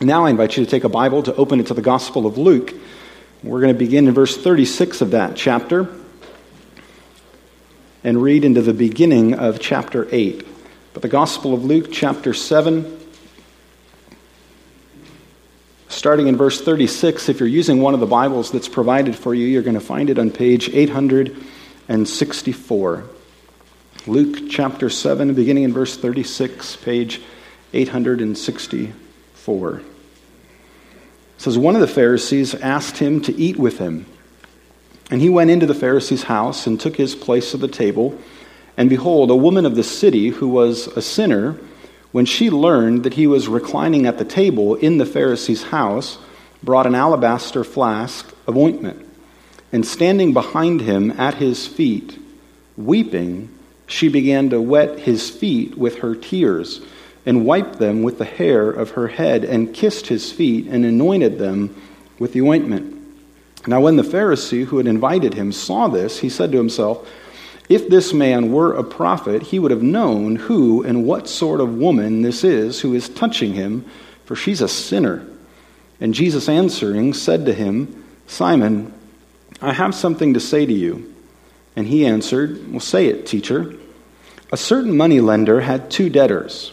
Now I invite you to take a Bible to open it to the Gospel of Luke. We're going to begin in verse 36 of that chapter and read into the beginning of chapter 8. But the Gospel of Luke, chapter 7, starting in verse 36, if you're using one of the Bibles that's provided for you, you're going to find it on page 864. Luke chapter 7, beginning in verse 36, page 864. It says, One of the Pharisees asked him to eat with him. And he went into the Pharisee's house and took his place at the table. And behold, a woman of the city who was a sinner, when she learned that he was reclining at the table in the Pharisee's house, brought an alabaster flask of ointment. And standing behind him at his feet, weeping, she began to wet his feet with her tears and wiped them with the hair of her head, and kissed his feet, and anointed them with the ointment. Now, when the Pharisee who had invited him saw this, he said to himself, If this man were a prophet, he would have known who and what sort of woman this is who is touching him, for she's a sinner. And Jesus answering said to him, Simon, I have something to say to you. And he answered, Well, say it, teacher. A certain money lender had two debtors.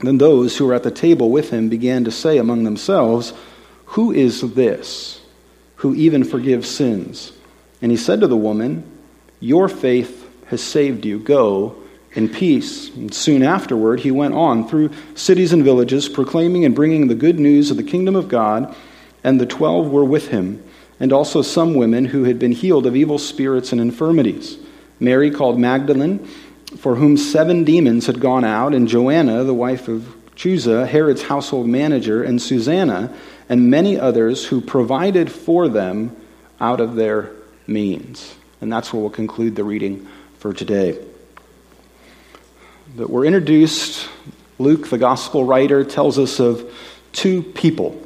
Then those who were at the table with him began to say among themselves, Who is this who even forgives sins? And he said to the woman, Your faith has saved you. Go in peace. And soon afterward, he went on through cities and villages, proclaiming and bringing the good news of the kingdom of God. And the twelve were with him, and also some women who had been healed of evil spirits and infirmities. Mary, called Magdalene, for whom seven demons had gone out, and Joanna, the wife of Chuza, Herod's household manager, and Susanna, and many others who provided for them out of their means. And that's where we'll conclude the reading for today. That we're introduced, Luke, the gospel writer, tells us of two people.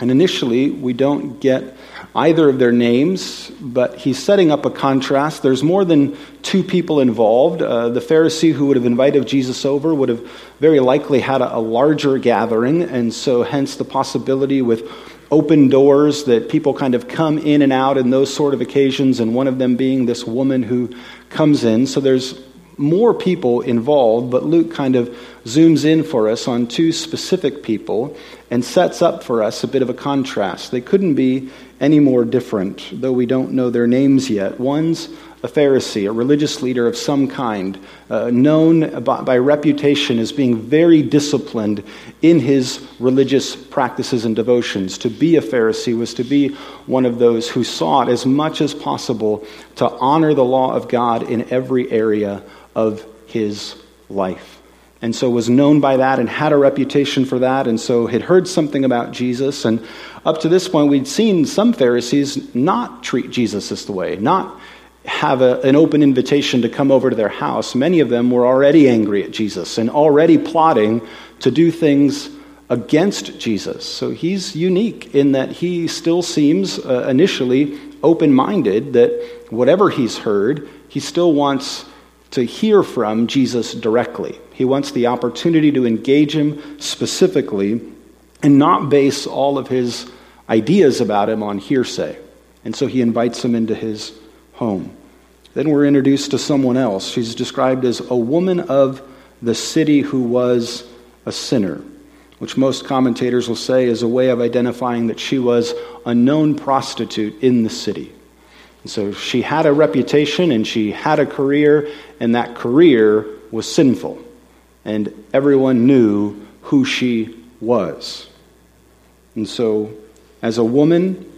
And initially, we don't get either of their names, but he's setting up a contrast. There's more than two people involved. Uh, the Pharisee who would have invited Jesus over would have very likely had a, a larger gathering, and so hence the possibility with open doors that people kind of come in and out in those sort of occasions, and one of them being this woman who comes in. So there's more people involved, but Luke kind of zooms in for us on two specific people and sets up for us a bit of a contrast. They couldn't be any more different, though we don't know their names yet. One's a Pharisee, a religious leader of some kind, uh, known by, by, reputation as being very disciplined in his religious practices and devotions. To be a Pharisee was to be one of those who sought as much as possible to honor the law of God in every area of his life. And so was known by that and had a reputation for that, and so had heard something about Jesus. And up to this point, we'd seen some Pharisees not treat Jesus this way, not have a, an open invitation to come over to their house. Many of them were already angry at Jesus and already plotting to do things against Jesus. So he's unique in that he still seems uh, initially open minded, that whatever he's heard, he still wants to hear from Jesus directly. He wants the opportunity to engage him specifically and not base all of his ideas about him on hearsay. And so he invites him into his home. Then we're introduced to someone else. She's described as a woman of the city who was a sinner. which most commentators will say is a way of identifying that she was a known prostitute in the city. And so she had a reputation and she had a career, and that career was sinful. And everyone knew who she was. And so, as a woman,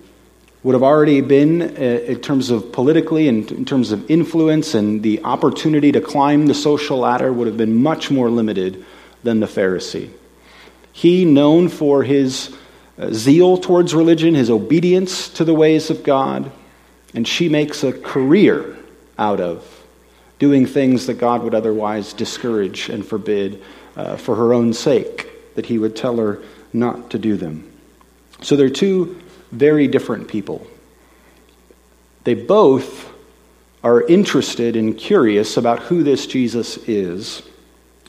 would have already been, uh, in terms of politically and in terms of influence and the opportunity to climb the social ladder, would have been much more limited than the Pharisee. He, known for his uh, zeal towards religion, his obedience to the ways of God, and she makes a career out of doing things that God would otherwise discourage and forbid uh, for her own sake, that he would tell her not to do them. So they're two very different people. They both are interested and curious about who this Jesus is,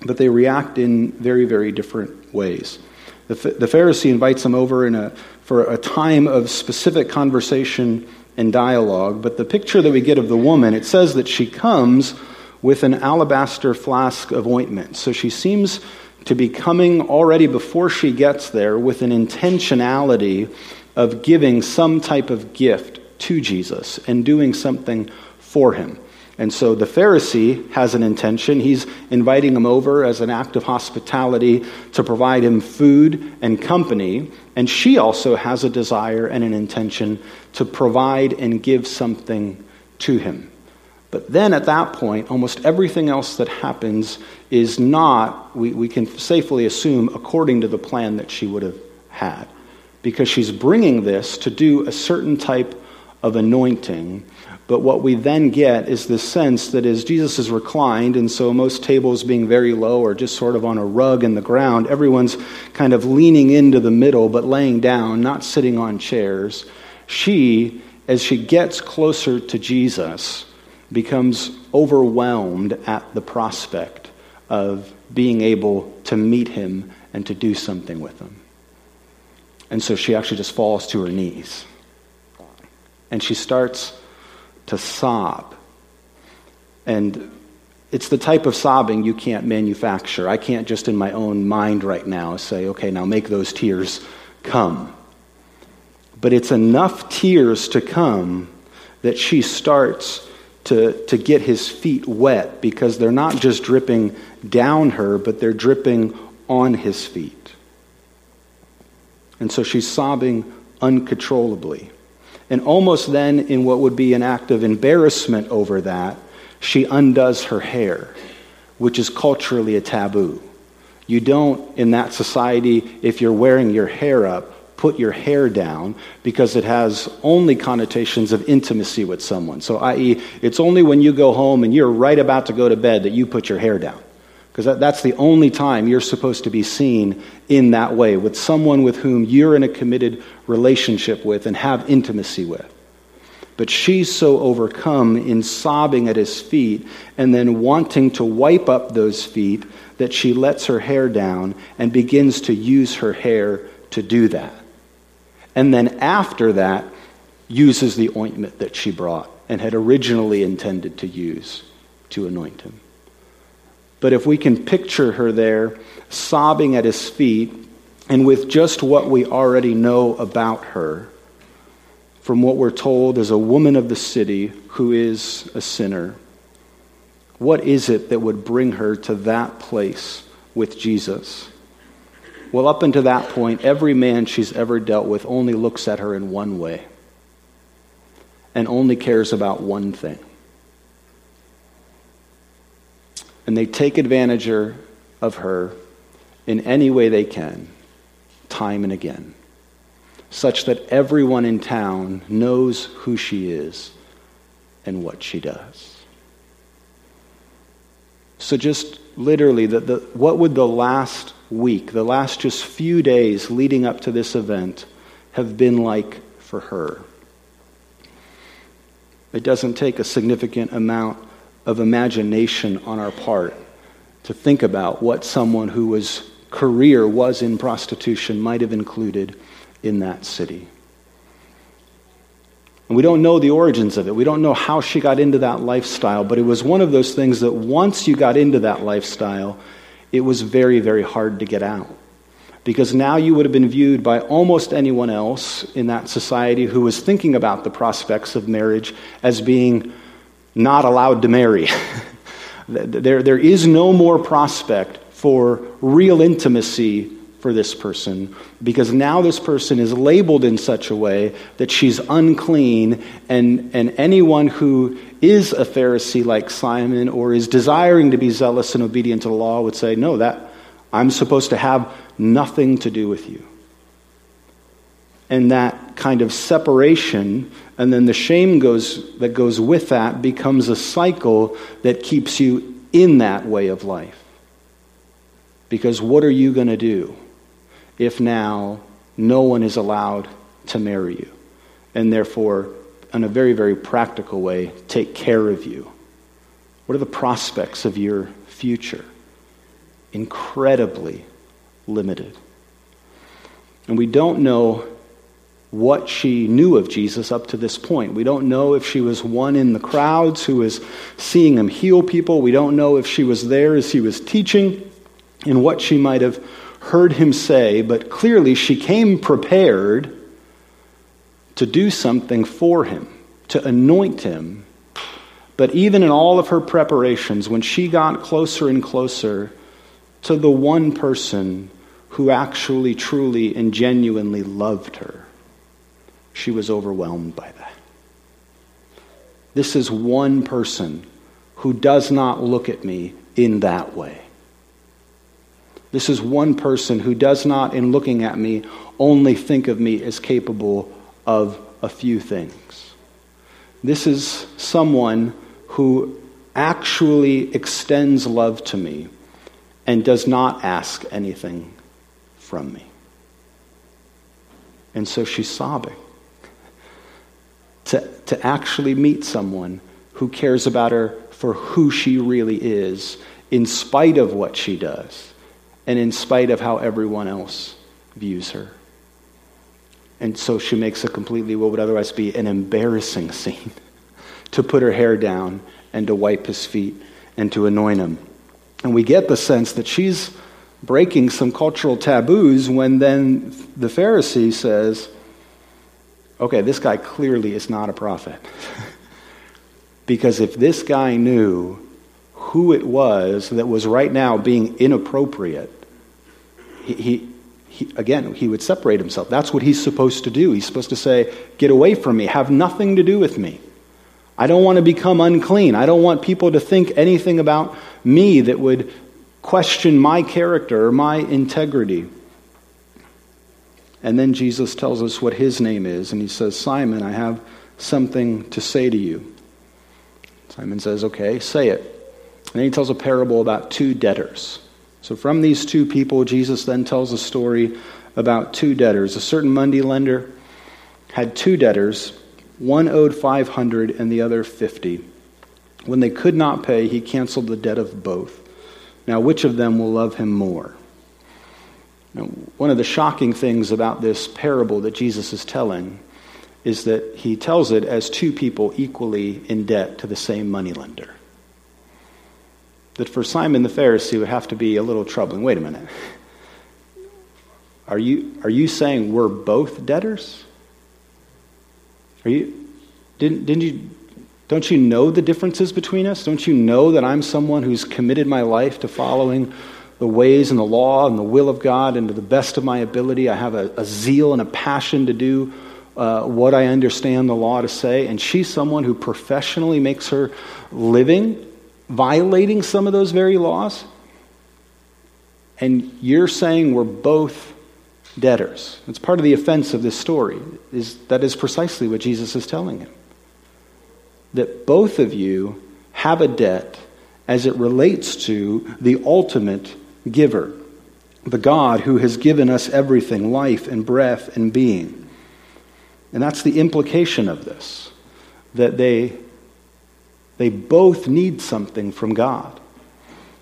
but they react in very, very different ways. The, the Pharisee invites him over in a, for a time of specific conversation and dialogue, but the picture that we get of the woman, it says that she comes with an alabaster flask of ointment. So she seems to be coming already before she gets there with an intentionality of giving some type of gift to Jesus and doing something for him. And so the Pharisee has an intention. He's inviting him over as an act of hospitality to provide him food and company. And she also has a desire and an intention to provide and give something to him. But then at that point, almost everything else that happens is not, we, we can safely assume, according to the plan that she would have had. Because she's bringing this to do a certain type of anointing but what we then get is this sense that as Jesus is reclined, and so most tables being very low or just sort of on a rug in the ground, everyone's kind of leaning into the middle but laying down, not sitting on chairs. She, as she gets closer to Jesus, becomes overwhelmed at the prospect of being able to meet him and to do something with him. And so she actually just falls to her knees. And she starts to sob. And it's the type of sobbing you can't manufacture. I can't just in my own mind right now say, okay, now make those tears come. But it's enough tears to come that she starts to, to get his feet wet because they're not just dripping down her, but they're dripping on his feet. And so she's sobbing uncontrollably. And almost then, in what would be an act of embarrassment over that, she undoes her hair, which is culturally a taboo. You don't, in that society, if you're wearing your hair up, put your hair down because it has only connotations of intimacy with someone. So, i.e., it's only when you go home and you're right about to go to bed that you put your hair down. Because that's the only time you're supposed to be seen in that way, with someone with whom you're in a committed relationship with and have intimacy with. But she's so overcome in sobbing at his feet and then wanting to wipe up those feet that she lets her hair down and begins to use her hair to do that. And then after that, uses the ointment that she brought and had originally intended to use to anoint him. But if we can picture her there, sobbing at his feet, and with just what we already know about her, from what we're told as a woman of the city who is a sinner, what is it that would bring her to that place with Jesus? Well, up until that point, every man she's ever dealt with only looks at her in one way and only cares about one thing and they take advantage er, of her in any way they can, time and again, such that everyone in town knows who she is and what she does. So, just literally, the, the, what would the last week, the last just few days leading up to this event, have been like for her? It doesn't take a significant amount of imagination on our part to think about what someone who was career was in prostitution might have included in that city. And we don't know the origins of it. We don't know how she got into that lifestyle, but it was one of those things that once you got into that lifestyle, it was very, very hard to get out. because now you would have been viewed by almost anyone else in that society who was thinking about the prospects of marriage as being not allowed to marry. there, there is no more prospect for real intimacy for this person because now this person is labeled in such a way that she's unclean, and, and anyone who is a Pharisee like Simon or is desiring to be zealous and obedient to the law would say, No, that I'm supposed to have nothing to do with you. And that kind of separation, and then the shame goes, that goes with that, becomes a cycle that keeps you in that way of life. Because what are you going to do? if now no one is allowed to marry you, and therefore, in a very, very practical way, take care of you? What are the prospects of your future? Incredibly limited. And we don't know what she knew of Jesus up to this point. We don't know if she was one in the crowds who was seeing him heal people. We don't know if she was there as he was teaching and what she might have heard him say, but clearly she came prepared to do something for him, to anoint him. But even in all of her preparations, when she got closer and closer to the one person who actually, truly, and genuinely loved her, she was overwhelmed by that. This is one person who does not look at me in that way. This is one person who does not, in looking at me, only think of me as capable of a few things. This is someone who actually extends love to me and does not ask anything from me. And so she's sobbing. To, to actually meet someone who cares about her for who she really is, in spite of what she does and in spite of how everyone else views her. And so she makes a completely, what would otherwise be an embarrassing scene to put her hair down and to wipe his feet and to anoint him. And we get the sense that she's breaking some cultural taboos when then the Pharisee says, okay, this guy clearly is not a prophet. because if this guy knew who it was that was right now being inappropriate, he, he, he, again, he would separate himself. That's what he's supposed to do. He's supposed to say, Get away from me, have nothing to do with me. I don't want to become unclean. I don't want people to think anything about me that would question my character or my integrity. And then Jesus tells us what his name is, and he says, Simon, I have something to say to you. Simon says, Okay, say it. And then he tells a parable about two debtors. So, from these two people, Jesus then tells a story about two debtors. A certain money lender had two debtors. One owed 500 and the other 50. When they could not pay, he canceled the debt of both. Now, which of them will love him more? Now, one of the shocking things about this parable that Jesus is telling is that he tells it as two people equally in debt to the same moneylender that for Simon the Pharisee would have to be a little troubling. Wait a minute. Are you, are you saying we're both debtors? Are you, didn't, didn't you, don't you know the differences between us? Don't you know that I'm someone who's committed my life to following the ways and the law and the will of God and to the best of my ability? I have a, a zeal and a passion to do uh, what I understand the law to say. And she's someone who professionally makes her living violating some of those very laws? And you're saying we're both debtors. It's part of the offense of this story. Is that is precisely what Jesus is telling him. That both of you have a debt as it relates to the ultimate giver, the God who has given us everything, life and breath and being. And that's the implication of this. That they they both need something from God.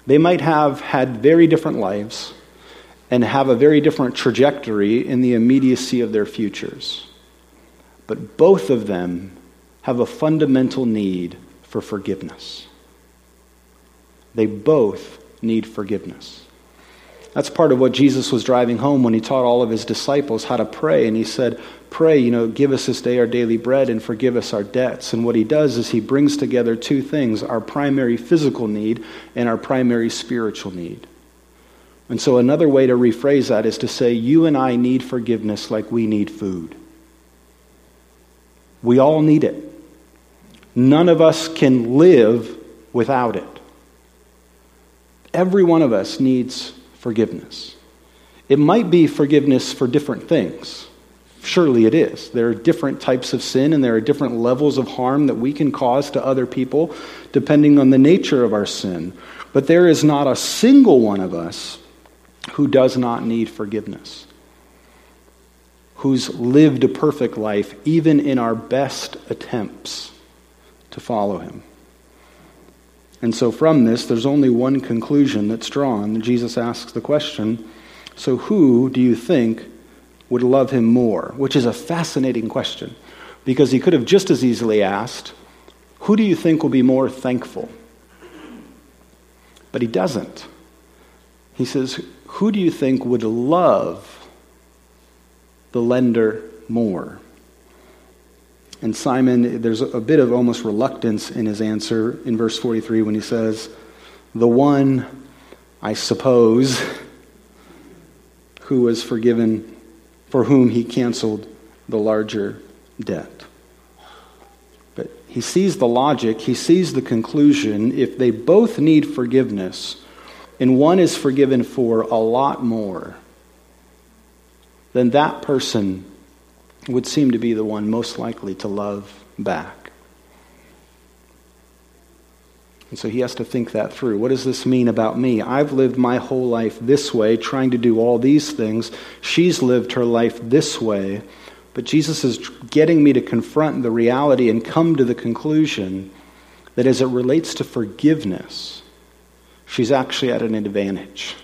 They might have had very different lives and have a very different trajectory in the immediacy of their futures. But both of them have a fundamental need for forgiveness. They both need forgiveness. That's part of what Jesus was driving home when he taught all of his disciples how to pray. And he said, Pray, you know, give us this day our daily bread and forgive us our debts. And what he does is he brings together two things our primary physical need and our primary spiritual need. And so, another way to rephrase that is to say, You and I need forgiveness like we need food. We all need it. None of us can live without it. Every one of us needs forgiveness. It might be forgiveness for different things. Surely it is. There are different types of sin and there are different levels of harm that we can cause to other people depending on the nature of our sin. But there is not a single one of us who does not need forgiveness, who's lived a perfect life even in our best attempts to follow him. And so, from this, there's only one conclusion that's drawn. Jesus asks the question So, who do you think would love him more? Which is a fascinating question because he could have just as easily asked, Who do you think will be more thankful? But he doesn't. He says, Who do you think would love the lender more? And Simon, there's a bit of almost reluctance in his answer in verse 43 when he says, The one, I suppose, who was forgiven, for whom he canceled the larger debt. But he sees the logic, he sees the conclusion. If they both need forgiveness, and one is forgiven for a lot more, then that person would seem to be the one most likely to love back. And so he has to think that through. What does this mean about me? I've lived my whole life this way, trying to do all these things. She's lived her life this way. But Jesus is getting me to confront the reality and come to the conclusion that as it relates to forgiveness, she's actually at an advantage.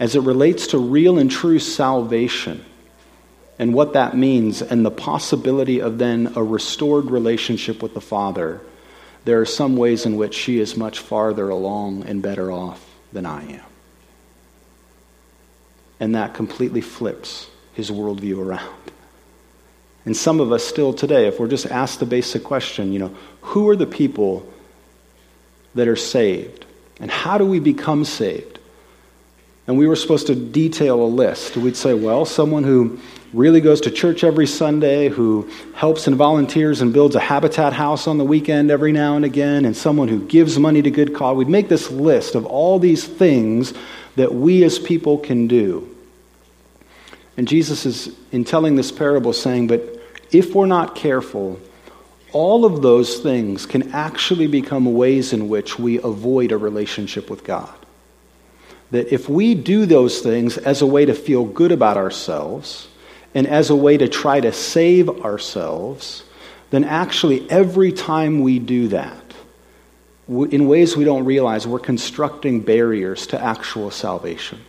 As it relates to real and true salvation, and what that means and the possibility of then a restored relationship with the Father, there are some ways in which she is much farther along and better off than I am. And that completely flips his worldview around. And some of us still today, if we're just asked the basic question, you know, who are the people that are saved? And how do we become saved? And we were supposed to detail a list. We'd say, well, someone who really goes to church every Sunday, who helps and volunteers and builds a habitat house on the weekend every now and again, and someone who gives money to good cause. We'd make this list of all these things that we as people can do. And Jesus is, in telling this parable, saying, But if we're not careful, all of those things can actually become ways in which we avoid a relationship with God. That if we do those things as a way to feel good about ourselves, and as a way to try to save ourselves, then actually every time we do that, in ways we don't realize, we're constructing barriers to actual salvation.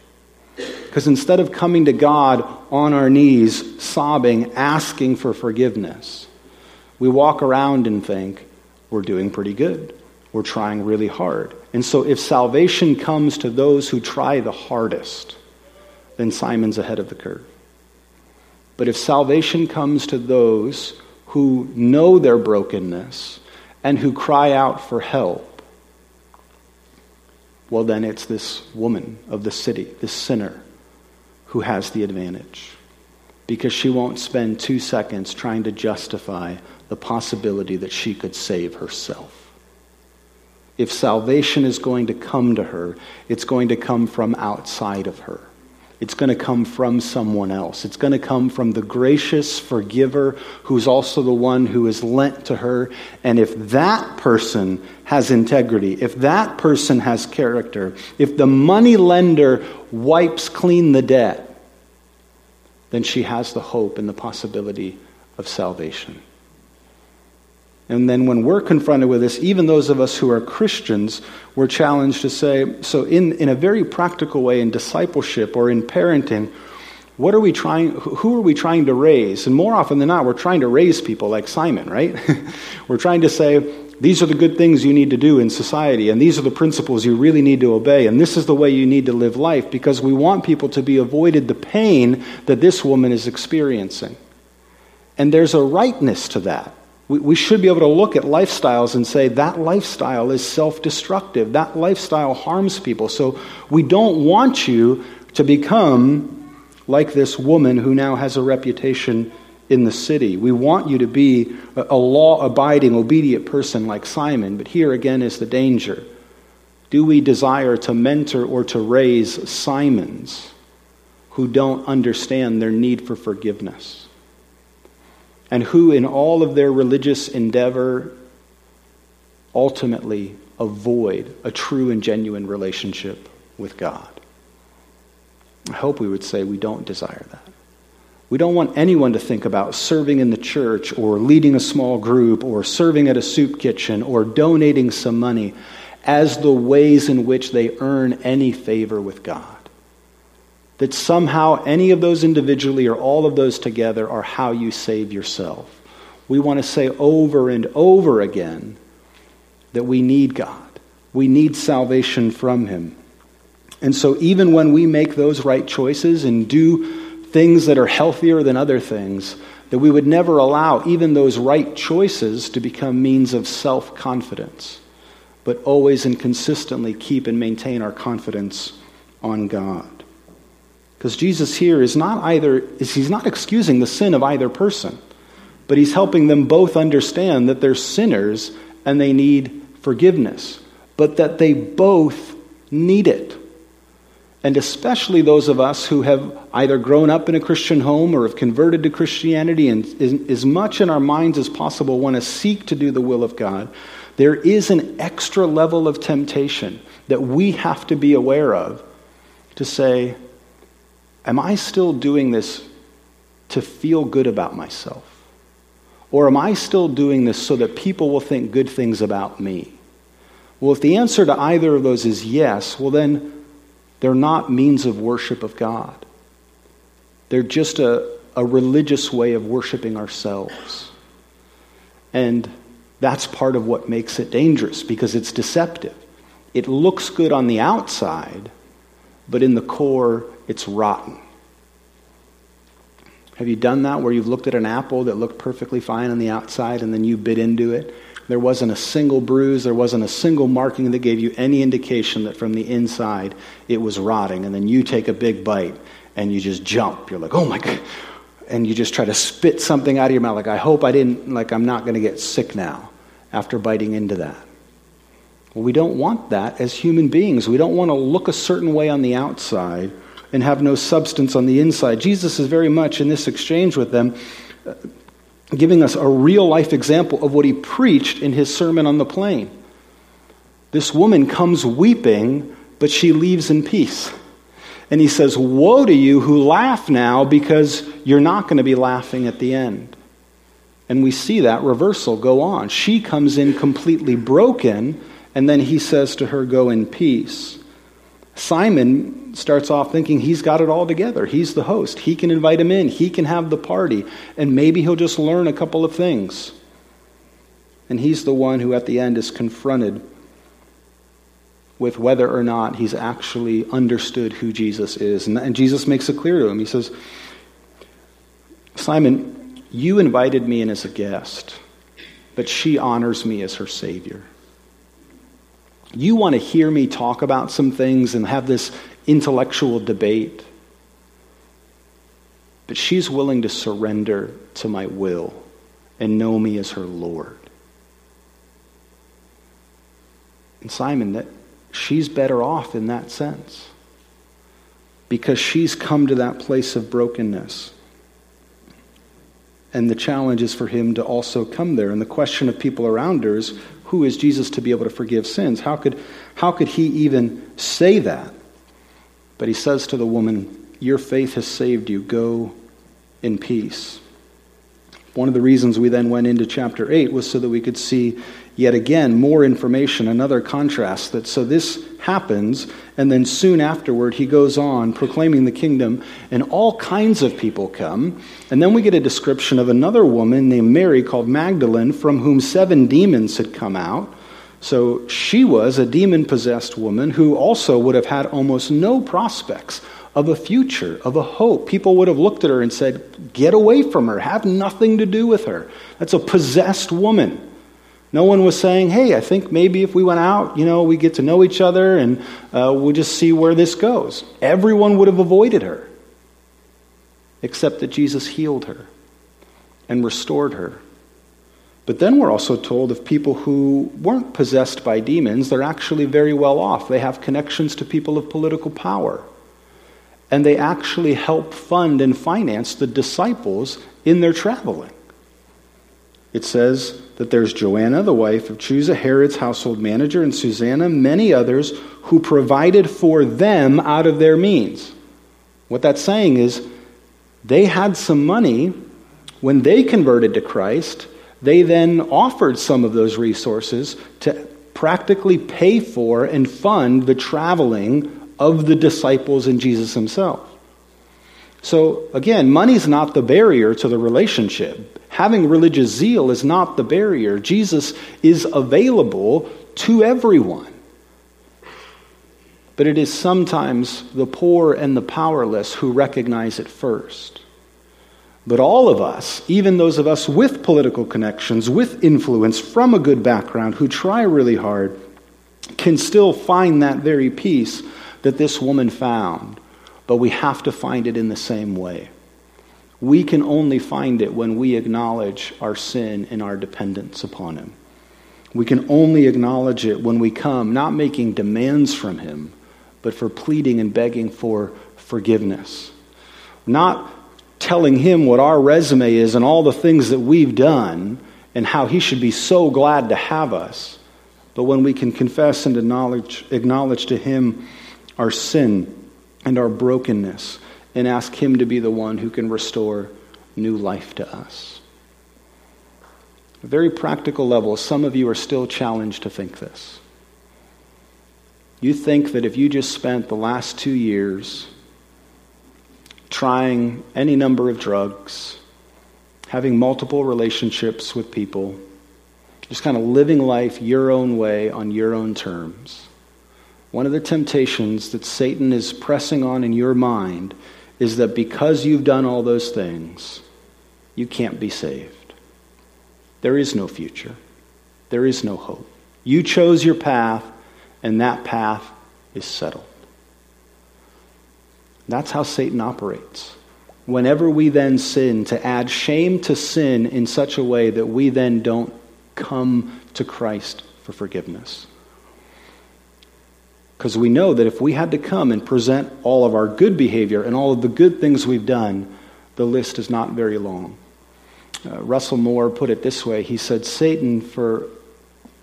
Because instead of coming to God on our knees, sobbing, asking for forgiveness, we walk around and think, we're doing pretty good. We're trying really hard. And so if salvation comes to those who try the hardest, then Simon's ahead of the curve. But if salvation comes to those who know their brokenness and who cry out for help, well, then it's this woman of the city, this sinner, who has the advantage. Because she won't spend two seconds trying to justify the possibility that she could save herself. If salvation is going to come to her, it's going to come from outside of her. It's going to come from someone else. It's going to come from the gracious forgiver who's also the one who is lent to her. And if that person has integrity, if that person has character, if the money lender wipes clean the debt, then she has the hope and the possibility of salvation. And then when we're confronted with this, even those of us who are Christians, we're challenged to say, so in, in a very practical way, in discipleship or in parenting, what are we trying, who are we trying to raise? And more often than not, we're trying to raise people like Simon, right? we're trying to say, these are the good things you need to do in society, and these are the principles you really need to obey, and this is the way you need to live life, because we want people to be avoided the pain that this woman is experiencing. And there's a rightness to that. We, we should be able to look at lifestyles and say that lifestyle is self destructive, that lifestyle harms people. So we don't want you to become like this woman who now has a reputation in the city. We want you to be a law abiding, obedient person like Simon, but here again is the danger. Do we desire to mentor or to raise Simons who don't understand their need for forgiveness? And who, in all of their religious endeavor, ultimately avoid a true and genuine relationship with God? I hope we would say we don't desire that. We don't want anyone to think about serving in the church or leading a small group or serving at a soup kitchen or donating some money as the ways in which they earn any favor with God. That somehow any of those individually or all of those together are how you save yourself. We want to say over and over again that we need God. We need salvation from Him. And so, even when we make those right choices and do things that are healthier than other things, that we would never allow even those right choices to become means of self confidence, but always and consistently keep and maintain our confidence on God. Because Jesus here is not either, is, he's not excusing the sin of either person, but he's helping them both understand that they're sinners and they need forgiveness, but that they both need it. And especially those of us who have either grown up in a Christian home or have converted to Christianity and as much in our minds as possible want to seek to do the will of God, there is an extra level of temptation that we have to be aware of to say, Am I still doing this to feel good about myself? Or am I still doing this so that people will think good things about me? Well, if the answer to either of those is yes, well, then they're not means of worship of God. They're just a, a religious way of worshiping ourselves. And that's part of what makes it dangerous because it's deceptive. It looks good on the outside, but in the core, it's rotten. Have you done that where you've looked at an apple that looked perfectly fine on the outside and then you bit into it there wasn't a single bruise, there wasn't a single marking that gave you any indication that from the inside it was rotting. And then you take a big bite and you just jump. You're like, oh my God. And you just try to spit something out of your mouth, like, I hope I didn't, like, I'm not going to get sick now after biting into that. Well, we don't want that as human beings. We don't want to look a certain way on the outside and have no substance on the inside. Jesus is very much in this exchange with them uh, giving us a real life example of what he preached in his sermon on the plain. This woman comes weeping, but she leaves in peace. And he says, Woe to you who laugh now because you're not going to be laughing at the end. And we see that reversal go on. She comes in completely broken, and then he says to her, Go in peace. Simon starts off thinking he's got it all together. He's the host. He can invite him in, he can have the party, and maybe he'll just learn a couple of things. And he's the one who, at the end, is confronted with whether or not he's actually understood who Jesus is. And, and Jesus makes it clear to him. He says, Simon, you invited me in as a guest, but she honors me as her Savior. You want to hear me talk about some things and have this intellectual debate. But she's willing to surrender to my will and know me as her Lord. And Simon, that she's better off in that sense because she's come to that place of brokenness. And the challenge is for him to also come there. And the question of people around her is who is Jesus to be able to forgive sins? How could, how could he even say that? But he says to the woman, Your faith has saved you. Go in peace. One of the reasons we then went into chapter 8 was so that we could see yet again more information, another contrast that so this happens, and then soon afterward he goes on proclaiming the kingdom, and all kinds of people come. And then we get a description of another woman named Mary called Magdalene, from whom seven demons had come out. So she was a demon possessed woman who also would have had almost no prospects of a future, of a hope. People would have looked at her and said, Get away from her, have nothing to do with her. That's a possessed woman. No one was saying, Hey, I think maybe if we went out, you know, we get to know each other and uh, we'll just see where this goes. Everyone would have avoided her, except that Jesus healed her and restored her. But then we're also told of people who weren't possessed by demons, they're actually very well off. They have connections to people of political power and they actually help fund and finance the disciples in their traveling. It says that there's Joanna, the wife of Chuza, Herod's household manager, and Susanna, many others who provided for them out of their means. What that's saying is they had some money when they converted to Christ. They then offered some of those resources to practically pay for and fund the traveling of the disciples and Jesus himself. So, again, money's not the barrier to the relationship. Having religious zeal is not the barrier. Jesus is available to everyone. But it is sometimes the poor and the powerless who recognize it first. But all of us, even those of us with political connections, with influence, from a good background, who try really hard, can still find that very peace that this woman found, but we have to find it in the same way. We can only find it when we acknowledge our sin and our dependence upon Him. We can only acknowledge it when we come, not making demands from Him, but for pleading and begging for forgiveness. Not telling Him what our resume is and all the things that we've done and how He should be so glad to have us, but when we can confess and acknowledge, acknowledge to Him our sin and our brokenness and ask Him to be the one who can restore new life to us. A very practical level, some of you are still challenged to think this. You think that if you just spent the last two years trying any number of drugs, having multiple relationships with people, just kind of living life your own way on your own terms, one of the temptations that Satan is pressing on in your mind is that because you've done all those things, you can't be saved. There is no future, there is no hope. You chose your path, and that path is settled. That's how Satan operates. Whenever we then sin, to add shame to sin in such a way that we then don't come to Christ for forgiveness. Because we know that if we had to come and present all of our good behavior and all of the good things we've done, the list is not very long. Uh, Russell Moore put it this way He said, Satan, for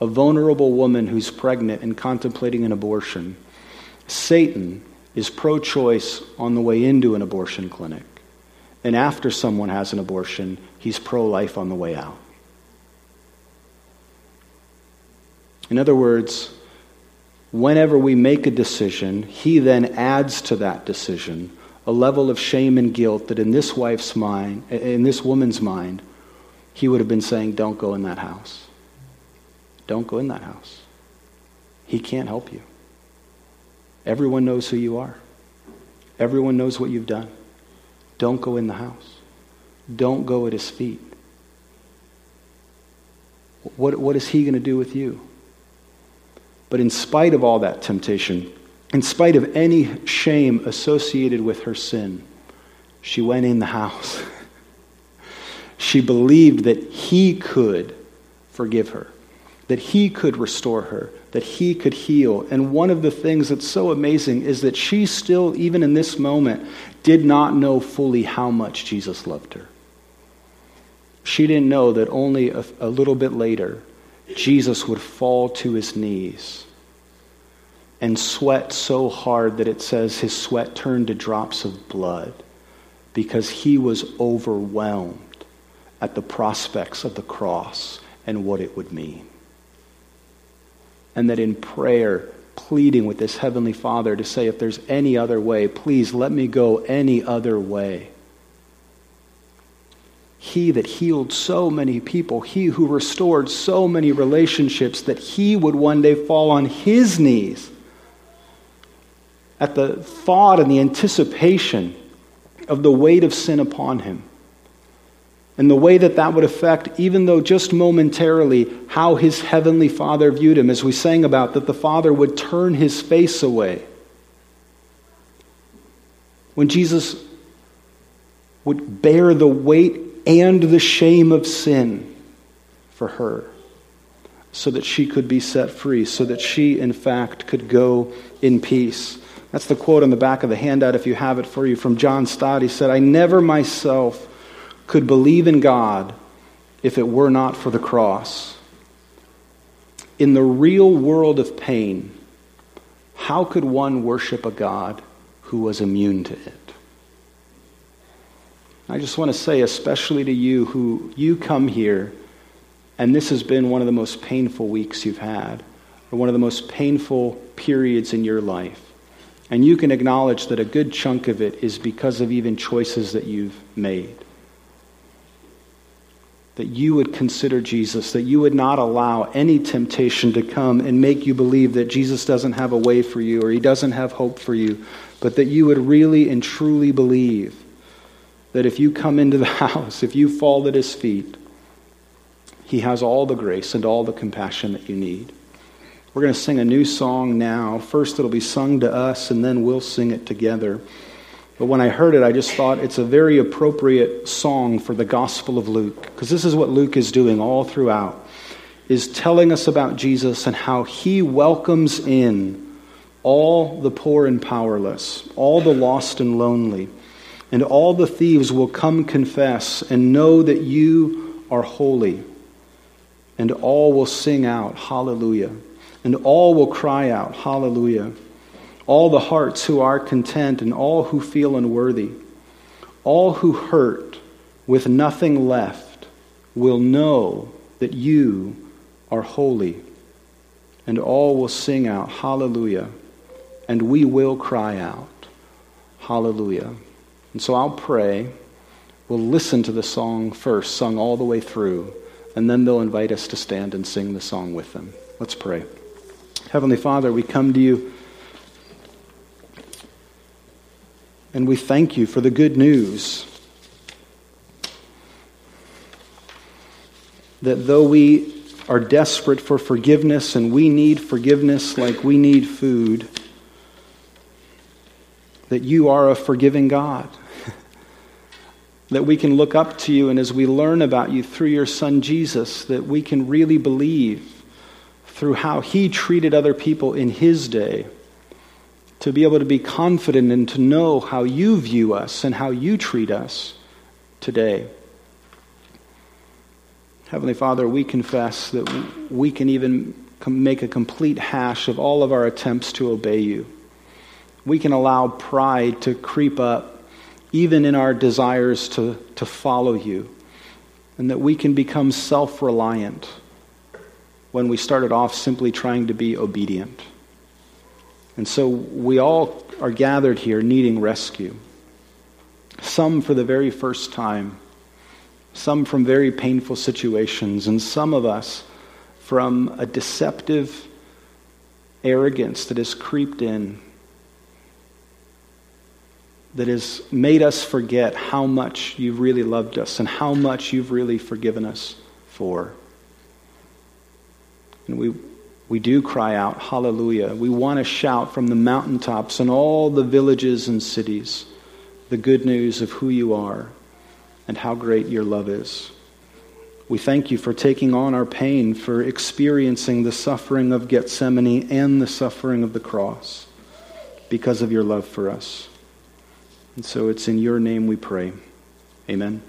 a vulnerable woman who's pregnant and contemplating an abortion, Satan is pro choice on the way into an abortion clinic. And after someone has an abortion, he's pro life on the way out. In other words, whenever we make a decision, he then adds to that decision a level of shame and guilt that in this wife's mind, in this woman's mind, he would have been saying, Don't go in that house. Don't go in that house. He can't help you. Everyone knows who you are, everyone knows what you've done. Don't go in the house. Don't go at his feet. What, what is he going to do with you? But in spite of all that temptation, in spite of any shame associated with her sin, she went in the house. she believed that he could forgive her, that he could restore her, that he could heal. And one of the things that's so amazing is that she still, even in this moment, did not know fully how much Jesus loved her. She didn't know that only a, a little bit later, Jesus would fall to his knees and sweat so hard that it says his sweat turned to drops of blood because he was overwhelmed at the prospects of the cross and what it would mean. And that in prayer, pleading with this Heavenly Father to say, if there's any other way, please let me go any other way. He that healed so many people, he who restored so many relationships, that he would one day fall on his knees at the thought and the anticipation of the weight of sin upon him. And the way that that would affect, even though just momentarily, how his heavenly Father viewed him, as we sang about, that the Father would turn his face away. When Jesus would bear the weight and the shame of sin for her so that she could be set free, so that she, in fact, could go in peace. That's the quote on the back of the handout, if you have it for you, from John Stott. He said, I never myself could believe in God if it were not for the cross. In the real world of pain, how could one worship a God who was immune to it? I just want to say, especially to you who you come here, and this has been one of the most painful weeks you've had, or one of the most painful periods in your life. And you can acknowledge that a good chunk of it is because of even choices that you've made. That you would consider Jesus, that you would not allow any temptation to come and make you believe that Jesus doesn't have a way for you or he doesn't have hope for you, but that you would really and truly believe that if you come into the house, if you fall at his feet, he has all the grace and all the compassion that you need. We're going to sing a new song now. First, it'll be sung to us, and then we'll sing it together. But when I heard it, I just thought it's a very appropriate song for the Gospel of Luke, because this is what Luke is doing all throughout, is telling us about Jesus and how he welcomes in all the poor and powerless, all the lost and lonely and all the thieves will come confess and know that you are holy. And all will sing out, Hallelujah. And all will cry out, Hallelujah. All the hearts who are content and all who feel unworthy, all who hurt with nothing left, will know that you are holy. And all will sing out, Hallelujah. And we will cry out, Hallelujah. And so I'll pray. We'll listen to the song first, sung all the way through, and then they'll invite us to stand and sing the song with them. Let's pray. Heavenly Father, we come to you and we thank you for the good news that though we are desperate for forgiveness and we need forgiveness like we need food, that you are a forgiving God. that we can look up to you, and as we learn about you through your Son Jesus, that we can really believe through how he treated other people in his day, to be able to be confident and to know how you view us and how you treat us today. Heavenly Father, we confess that we can even make a complete hash of all of our attempts to obey you we can allow pride to creep up, even in our desires to, to follow you, and that we can become self reliant when we started off simply trying to be obedient. And so we all are gathered here needing rescue. Some for the very first time, some from very painful situations, and some of us from a deceptive arrogance that has creeped in that has made us forget how much you've really loved us and how much you've really forgiven us for. And we, we do cry out, Hallelujah. We want to shout from the mountaintops and all the villages and cities the good news of who you are and how great your love is. We thank you for taking on our pain, for experiencing the suffering of Gethsemane and the suffering of the cross because of your love for us. And so it's in your name we pray. Amen.